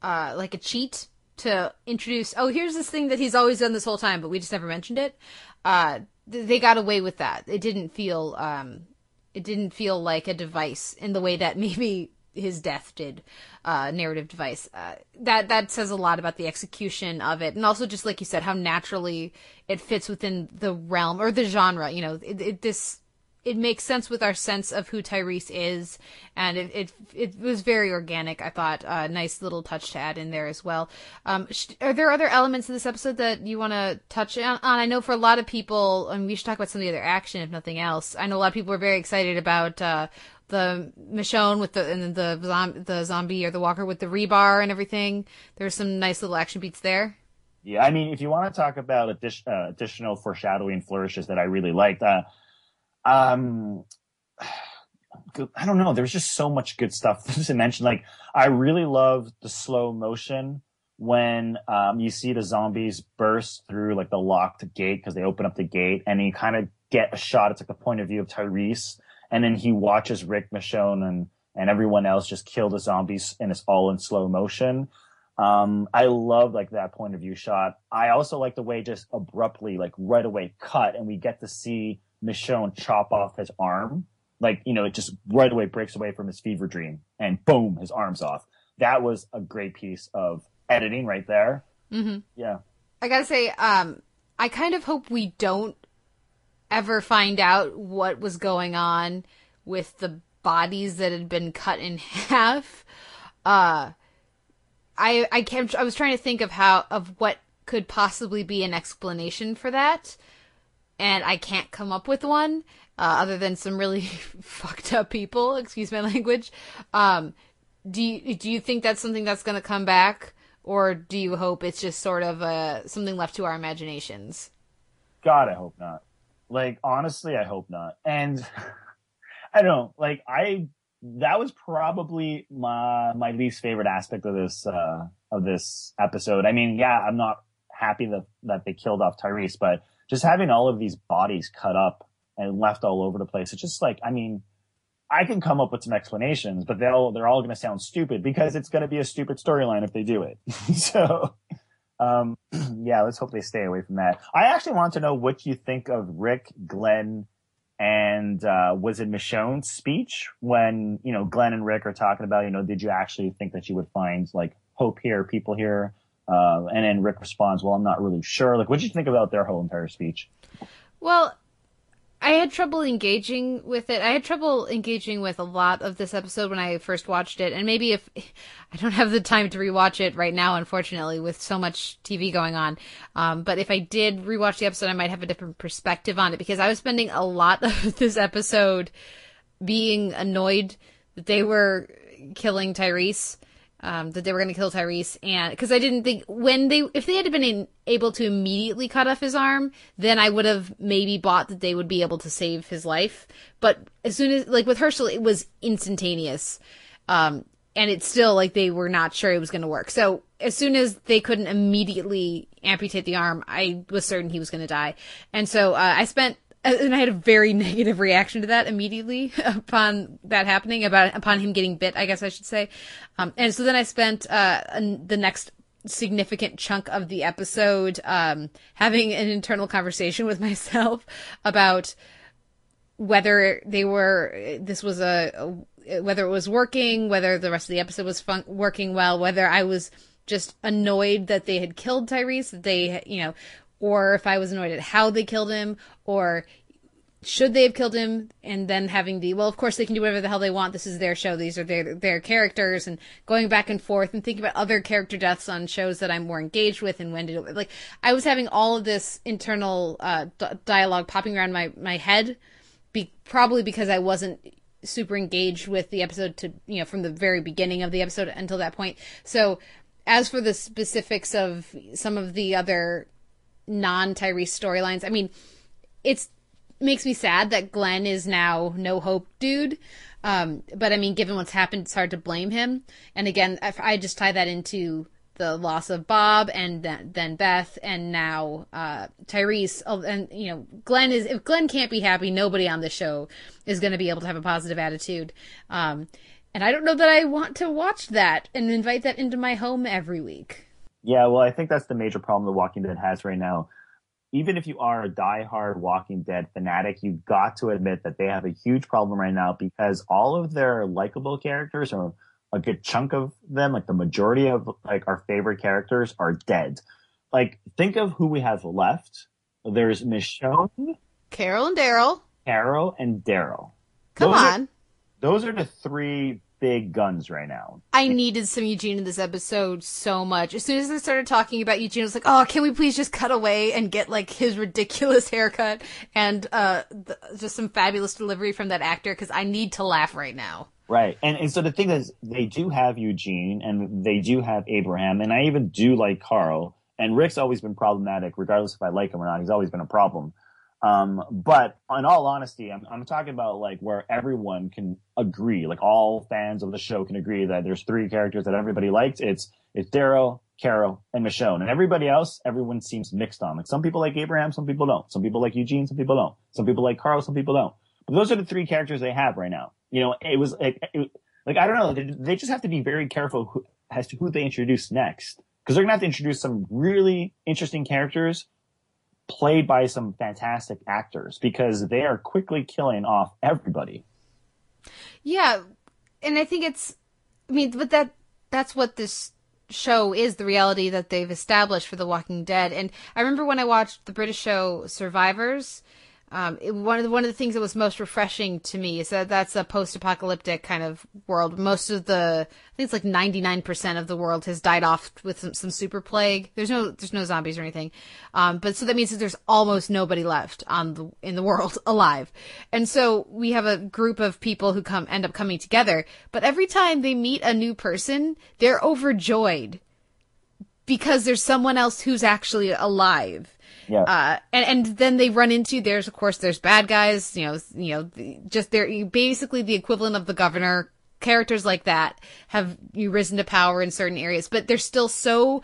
uh, like a cheat to introduce oh here's this thing that he's always done this whole time but we just never mentioned it. Uh they got away with that. It didn't feel um it didn't feel like a device in the way that (laughs) maybe his death did uh narrative device. Uh, that that says a lot about the execution of it. And also just like you said how naturally it fits within the realm or the genre you know it, it, this it makes sense with our sense of who Tyrese is, and it it, it was very organic. I thought a uh, nice little touch to add in there as well. Um, sh- are there other elements in this episode that you want to touch on? I know for a lot of people, and we should talk about some of the other action, if nothing else. I know a lot of people are very excited about uh, the Michonne with the and the the zombie or the walker with the rebar and everything. There's some nice little action beats there. Yeah, I mean, if you want to talk about uh, additional foreshadowing flourishes that I really liked, uh, um, (sighs) I don't know. There's just so much good stuff (laughs) to mention. Like, I really love the slow motion when um, you see the zombies burst through like the locked gate because they open up the gate and you kind of get a shot. It's like the point of view of Tyrese, and then he watches Rick Michonne and and everyone else just kill the zombies, and it's all in slow motion. Um, I love like that point of view shot. I also like the way just abruptly, like right away, cut, and we get to see Michonne chop off his arm. Like, you know, it just right away breaks away from his fever dream and boom, his arm's off. That was a great piece of editing right there. Mm-hmm. Yeah. I gotta say, um, I kind of hope we don't ever find out what was going on with the bodies that had been cut in (laughs) half. Uh, I I kept I was trying to think of how of what could possibly be an explanation for that, and I can't come up with one uh, other than some really (laughs) fucked up people. (laughs) Excuse my language. Um, do you do you think that's something that's going to come back, or do you hope it's just sort of uh, something left to our imaginations? God, I hope not. Like honestly, I hope not. And (laughs) I don't know. Like I, that was probably my my least favorite aspect of this uh of this episode. I mean, yeah, I'm not happy that that they killed off Tyrese, but just having all of these bodies cut up and left all over the place, it's just like, I mean, I can come up with some explanations, but they'll they're all going to sound stupid because it's going to be a stupid storyline if they do it. (laughs) so um, (clears throat) yeah, let's hope they stay away from that. I actually want to know what you think of Rick, Glenn, and uh, was it Michonne's speech when you know Glenn and Rick are talking about you know did you actually think that you would find like hope here, people here, uh, and then Rick responds, well, I'm not really sure. Like, what did you think about their whole entire speech? Well, I had trouble engaging with it. I had trouble engaging with a lot of this episode when I first watched it, and maybe if (laughs) I don't have the time to rewatch it right now, unfortunately, with so much TV going on. Um, but if I did rewatch the episode, I might have a different perspective on it because I was spending a lot (laughs) of this episode being annoyed that they were killing Tyrese um, that they were going to kill Tyrese, and because I didn't think when they if they had been in, able to immediately cut off his arm, then I would have maybe bought that they would be able to save his life. But as soon as like with Hershel, it was instantaneous, um, and it's still like they were not sure it was going to work. So as soon as they couldn't immediately amputate the arm, I was certain he was going to die, and so uh, I spent and I had a very (laughs) negative reaction to that immediately (laughs) upon that happening, about upon him getting bit, I guess I should say. Um, and so then I spent uh, the next significant chunk of the episode um, having an internal conversation with (laughs) myself about whether they were this was a, a whether it was working, whether the rest of the episode was fun- working well, whether I was just annoyed that they had killed Tyrese, that they, you know, or if I was annoyed at how they killed him, or should they have killed him and then having the well of course they can do whatever the hell they want. This is their show. These are their their characters and going back and forth and thinking about other character deaths on shows that i'm more engaged with and when did it. Like i was having all of this internal uh, d- dialogue popping around my my head be, probably because i wasn't super engaged with the episode to you know from the very beginning of the episode until that point. So as for the specifics of some of the other non Tyrese storylines. I mean, it's makes me sad that Glenn is now no hope dude. Um, but I mean, given what's happened, it's hard to blame him. And again, I just tie that into the loss of Bob and then Beth and now uh, Tyrese. And you know, Glenn is if Glenn can't be happy, nobody on the show is going to be able to have a positive attitude. Um, and I don't know that I want to watch that and invite that into my home every week. Yeah, well, I think that's the major problem The Walking Dead has right now. Even if you are a diehard Walking Dead fanatic, you've got to admit that they have a huge problem right now because all of their likable characters, or a good chunk of them, like the majority of like our favorite characters, are dead. Like, think of who we have left. There's Michonne, Carol, and Daryl. Carol and Daryl. Come those on. Are, those are the three big guns right now. I needed some Eugene in this episode so much. As soon as they started talking about Eugene, I was like, "Oh, can we please just cut away and get like his ridiculous (laughs) haircut and uh the, just some fabulous delivery from that actor because I need to laugh right now." Right, and and so the thing is, they do have Eugene and they do have Abraham, and I even do like Carl. And Rick's always been problematic, regardless if I like him or not. He's always been a problem. Um, but in all honesty, I'm, I'm talking about like where everyone can agree, like all fans of the show can agree that there's three characters that everybody likes. It's, it's Daryl, Carol, and Michonne. And everybody else, everyone seems mixed on. Like some people like Abraham, some people don't. Some people like Eugene, some people don't. Some people like Carl, some people don't. But those are the three characters they have right now. You know, it was like, it, like I don't know. They, they, just have to be very careful who, as to who they introduce next, because they're gonna have to introduce some really interesting characters played by some fantastic actors because they are quickly killing off everybody. Yeah, and I think it's I mean, but that that's what this show is the reality that they've established for The Walking Dead. And I remember when I watched the British show Survivors, um, it, one of the, one of the things that was most refreshing to me is that that's a post-apocalyptic kind of world. Most of the, I think it's like 99% of the world has died off with some, some super plague. There's no, there's no zombies or anything. Um, but so that means that there's almost nobody left on the, in the world (laughs) alive. And so we have a group of people who come, end up coming together. But every time they meet a new person, they're overjoyed because there's someone else who's actually alive. Yeah. Uh, and, and then they run into, there's, of course, there's bad guys, you know, you know, just they're basically the equivalent of the governor. Characters like that have you risen to power in certain areas, but they're still so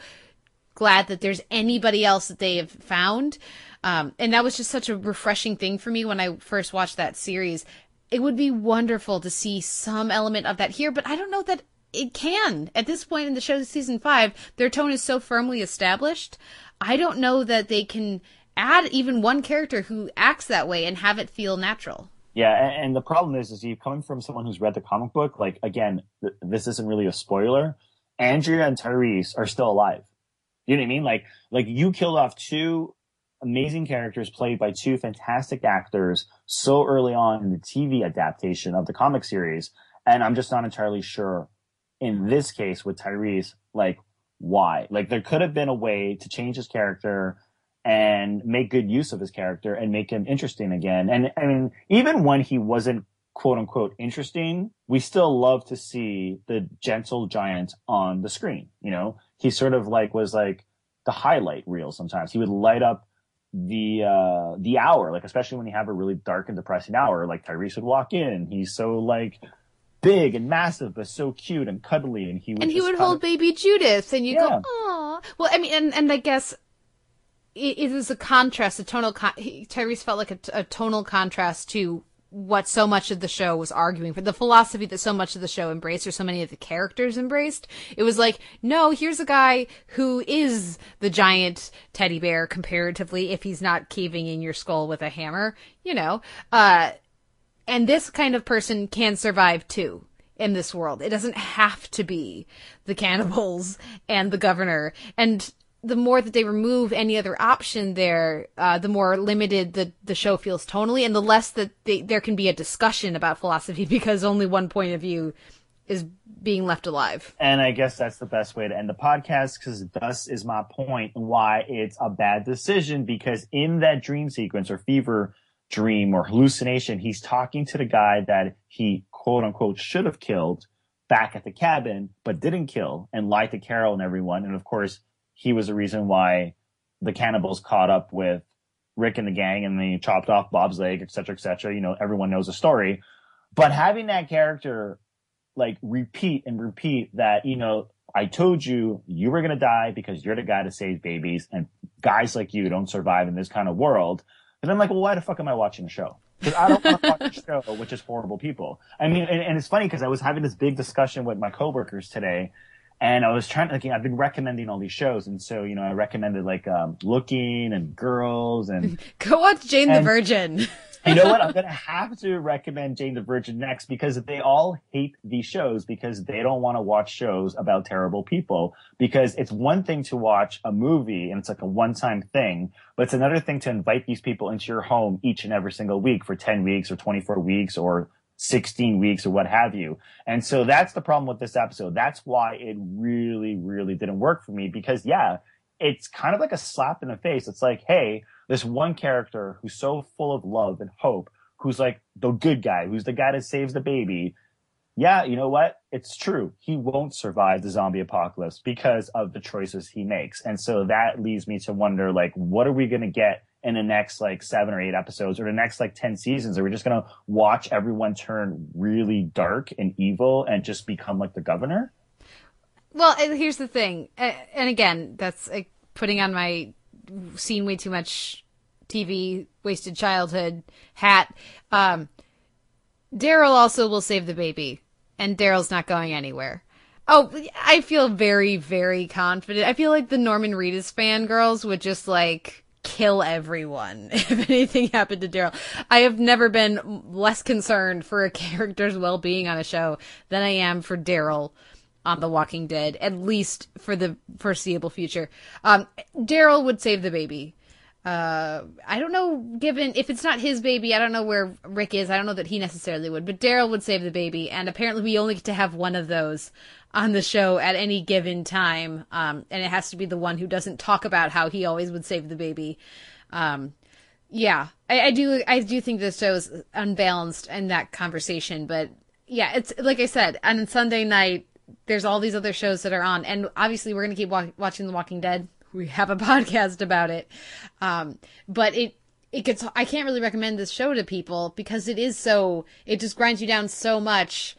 glad that there's anybody else that they have found. Um, and that was just such a refreshing thing for me when I first watched that series. It would be wonderful to see some element of that here, but I don't know that it can. At this point in the show, season five, their tone is so firmly established. I don't know that they can add even one character who acts that way and have it feel natural. Yeah, and, the problem is, is you coming from someone who's read the comic book. Like again, th- this isn't really a spoiler. Andrea and Tyrese are still alive. You know what I mean? Like, like you killed off two amazing characters played by two fantastic actors so early on in the TV adaptation of the comic series, and I'm just not entirely sure in this case with Tyrese, like why? Like there could have been a way to change his character and make good use of his character and make him interesting again. And I mean, even when he wasn't quote unquote interesting, we still love to see the gentle giant on the screen. You know, he sort of like was like the highlight reel sometimes. He would light up the uh the hour, like especially when you have a really dark and depressing hour, like Tyrese would walk in. He's so like big and massive, but so cute and cuddly, and he would and he would hold of... baby Judith, and you yeah. go, "Aw." Well, I mean, and and I guess it, it is a contrast, a tonal. Con- he, Tyrese felt like a, a tonal contrast to what so much of the show was arguing for the philosophy that so much of the show embraced or so many of the characters embraced. It was like, no, here's a guy who is the giant teddy bear comparatively if he's not caving in your skull with a hammer, you know. Uh and this kind of person can survive too in this world. It doesn't have to be the cannibals (laughs) and the governor. And the more that they remove any other option there, uh, the more limited the, the show feels tonally, and the less that they, there can be a discussion about philosophy (laughs) because only one point of view is being left alive. And I guess that's the best way to end the podcast because thus is my point why it's a bad decision because in that dream sequence or fever dream or hallucination, he's talking to the guy that he quote unquote should have killed back at the cabin, but didn't kill and lied to Carol and everyone. And of course, he was the reason why the cannibals caught up with Rick and the gang and they chopped off Bob's leg, et cetera, et cetera. You know, everyone knows the story. But having that character like repeat and repeat that, you know, I told you you were going to die because you're the guy to save babies and guys like you don't survive in this kind of world. And I'm like, well, why the fuck am I watching a show? Because I don't want to watch a (laughs) show which is horrible people. I mean, and, and it's funny because I was having this big discussion with my coworkers today and I was trying to, like, I've been recommending all these shows. And so, you know, I recommended like, um, Looking and Girls and. (laughs) Go watch Jane and, the Virgin. You know what? I'm (laughs) going to have to recommend Jane the Virgin next because they all hate these shows because they don't want to watch shows about terrible people. Because it's one thing to watch a movie and it's like a one time thing, but it's another thing to invite these people into your home each and every single week for 10 weeks or 24 weeks or 16 weeks or what have you. And so that's the problem with this episode. That's why it really, really didn't work for me because yeah, it's kind of like a slap in the face. It's like, hey, this one character who's so full of love and hope, who's like the good guy, who's the guy that saves the baby. Yeah, you know what? It's true. He won't survive the zombie apocalypse because of the choices he makes. And so that leads me to wonder, like, what are we going to get in the next like seven or eight episodes or the next like 10 seasons? Are we just going to watch everyone turn really dark and evil and just become like the governor? Well, here's the thing. And again, that's like putting on my seen way too much TV, wasted childhood hat. Um, Daryl also will save the baby, and Daryl's not going anywhere. Oh, I feel very, very confident. I feel like the Norman Reedus fangirls would just like kill everyone (laughs) if anything happened to Daryl. I have never been less concerned for a (laughs) character's well being on a show than I am for Daryl on The Walking Dead, at least for the foreseeable future. Um, Daryl would save the baby. uh, I don't know, given if it's not his baby, I don't know where Rick is. I don't know that he necessarily would, but Daryl would save the baby. And apparently, we only get to have one of those on the show at any given time. Um, and it has to be the one who doesn't talk about how he always would save the baby. Um, yeah, I, I do. I do think this show is unbalanced in that conversation, but yeah, it's like I said, on Sunday night, there's all these other shows that are on, and obviously we're gonna keep wa- watching The Walking Dead. We have a (laughs) podcast about it, um, but it it gets. I can't really recommend this show to people because it is so. It just grinds you down so much.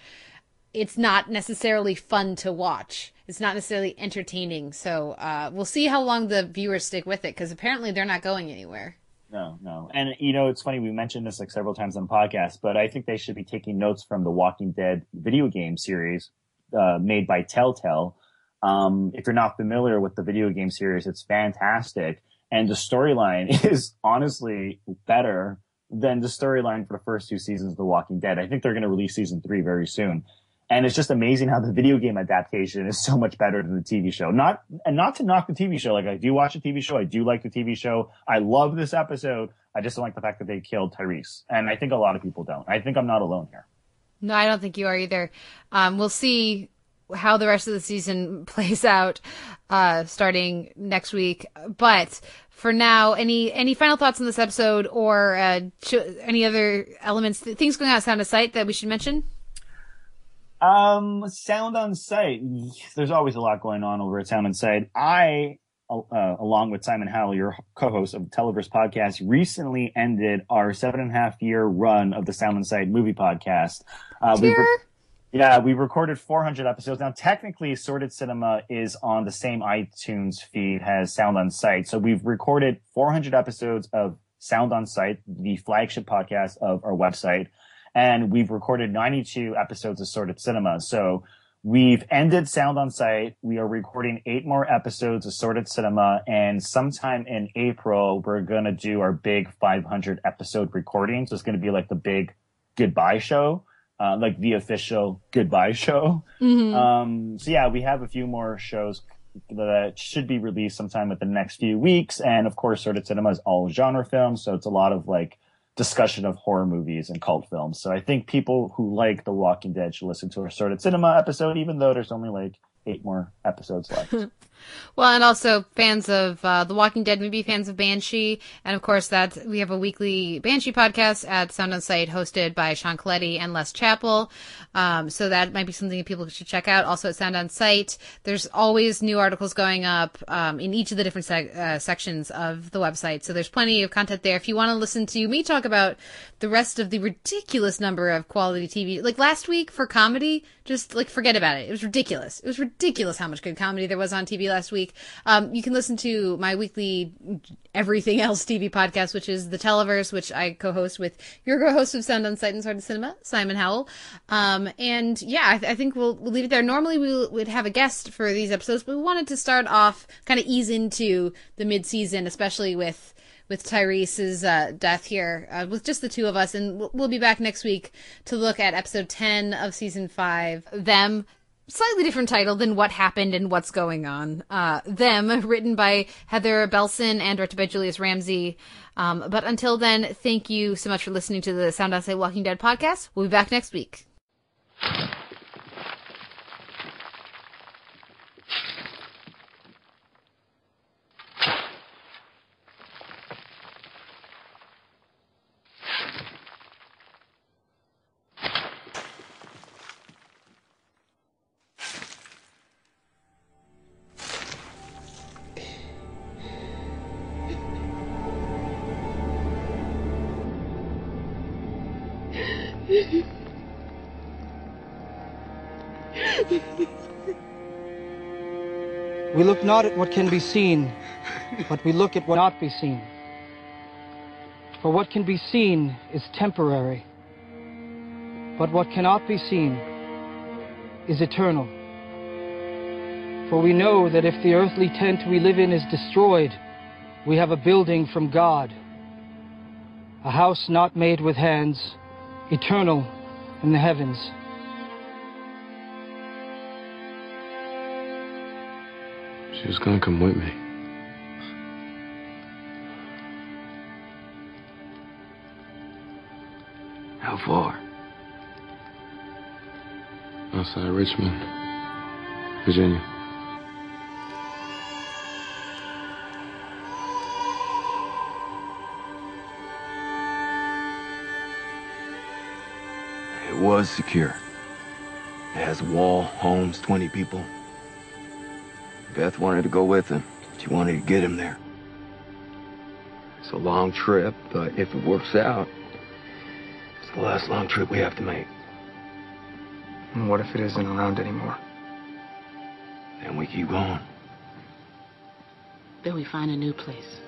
It's not necessarily fun to watch. It's not necessarily entertaining. So uh, we'll see how long the viewers stick with it because apparently they're not going anywhere. No, no. And you know, it's funny, we mentioned this like several times on the podcast, but I think they should be taking notes from the Walking Dead video game series, uh, made by Telltale. Um, if you're not familiar with the video game series, it's fantastic. And the storyline (laughs) is honestly better than the storyline for the first two seasons of The Walking Dead. I think they're going to release season three very soon. And it's just amazing how the video game adaptation is so much better than the TV show. Not, and not to knock the TV show. Like I do watch the TV show. I do like the TV show. I love this episode. I just don't like the fact that they killed Tyrese. And I think a lot of people don't. I think I'm not alone here. No, I don't think you are either. Um, we'll see how the rest of the season (laughs) plays out, uh, starting next week. But for now, any any final thoughts on this episode or uh, any other elements, things going on Sound on Sight that we should mention? Um, Sound on Sight. There's always a lot going on over at Sound on Sight. I, uh, along with Simon Howell, your co-host of the Televerse podcast, recently ended our seven and a half year run of the Sound on Sight movie podcast. Uh, we re- yeah, we recorded 400 episodes. Now, technically, Sordid Cinema is on the same iTunes feed as Sound on Sight. So we've recorded 400 episodes of Sound on Sight, the flagship podcast of our website and we've recorded 92 episodes of Sordid Cinema. So we've ended Sound on Sight. We are recording eight more episodes of Sordid Cinema, and sometime in April we're gonna do our big 500 episode recording. So it's gonna be like the big goodbye show. Uh, like the official goodbye show. Mm-hmm. Um, so yeah, we have a few more shows that should be released sometime within the next few weeks. And of course, Sordid Cinema is all genre films. So it's a lot of like discussion of horror movies and cult films. So I think people who like The Walking Dead should listen to our Sordid Cinema episode, even though there's only like eight more episodes left. (laughs) well, and also fans of uh, The Walking Dead, maybe fans of Banshee, and of course that we have a weekly Banshee podcast at Sound on Sight, hosted by Sean Colletti and Les Chappell. Um, so that might be something that people should check out. Also at Sound on Sight, there's always new articles going up um, in each of the different uh, sections of the website. So there's plenty of content there. If you want to listen to me talk about the rest of the ridiculous number of quality TV, like last week for comedy, just like forget about it. It was ridiculous. It was ridiculous how much good comedy there was on TV last week. Um, you can listen to my weekly everything else TV podcast, which is the Televerse, which I co-host with your co-host of Sound on Sight and Sordid Cinema, Simon Howell. Um, and yeah, I, th- I, think we'll, we'll leave it there. Normally we would have a guest for these episodes, but we wanted to start off, kind of ease into the mid-season, especially with with Tyrese's uh, death here, uh, with just the two of us, and we'll, we'll be back next week to look at episode ten of season five. Them slightly different title than what happened and what's going on. Uh, them, written by Heather Bellson and directed by Julius Ramsay. Um, but until then, thank you so much for listening to the Sound on Sight Walking Dead podcast. We'll be back next week. Not at what can be seen, but we look at what not be seen. For what can be seen is temporary, but what cannot be seen is eternal. For we know that if the earthly tent we live in is destroyed, we have a building from God, a house not made with hands, eternal in the heavens. She was gonna come with me. How far? Outside Richmond, Virginia. It was secure. It has a wall, homes, 20 people. Beth wanted to go with him. She wanted to get him there. It's a long trip, but if it works out, it's the last long trip we have to make. And what if it isn't around anymore? Then we keep going. Then we find a new place.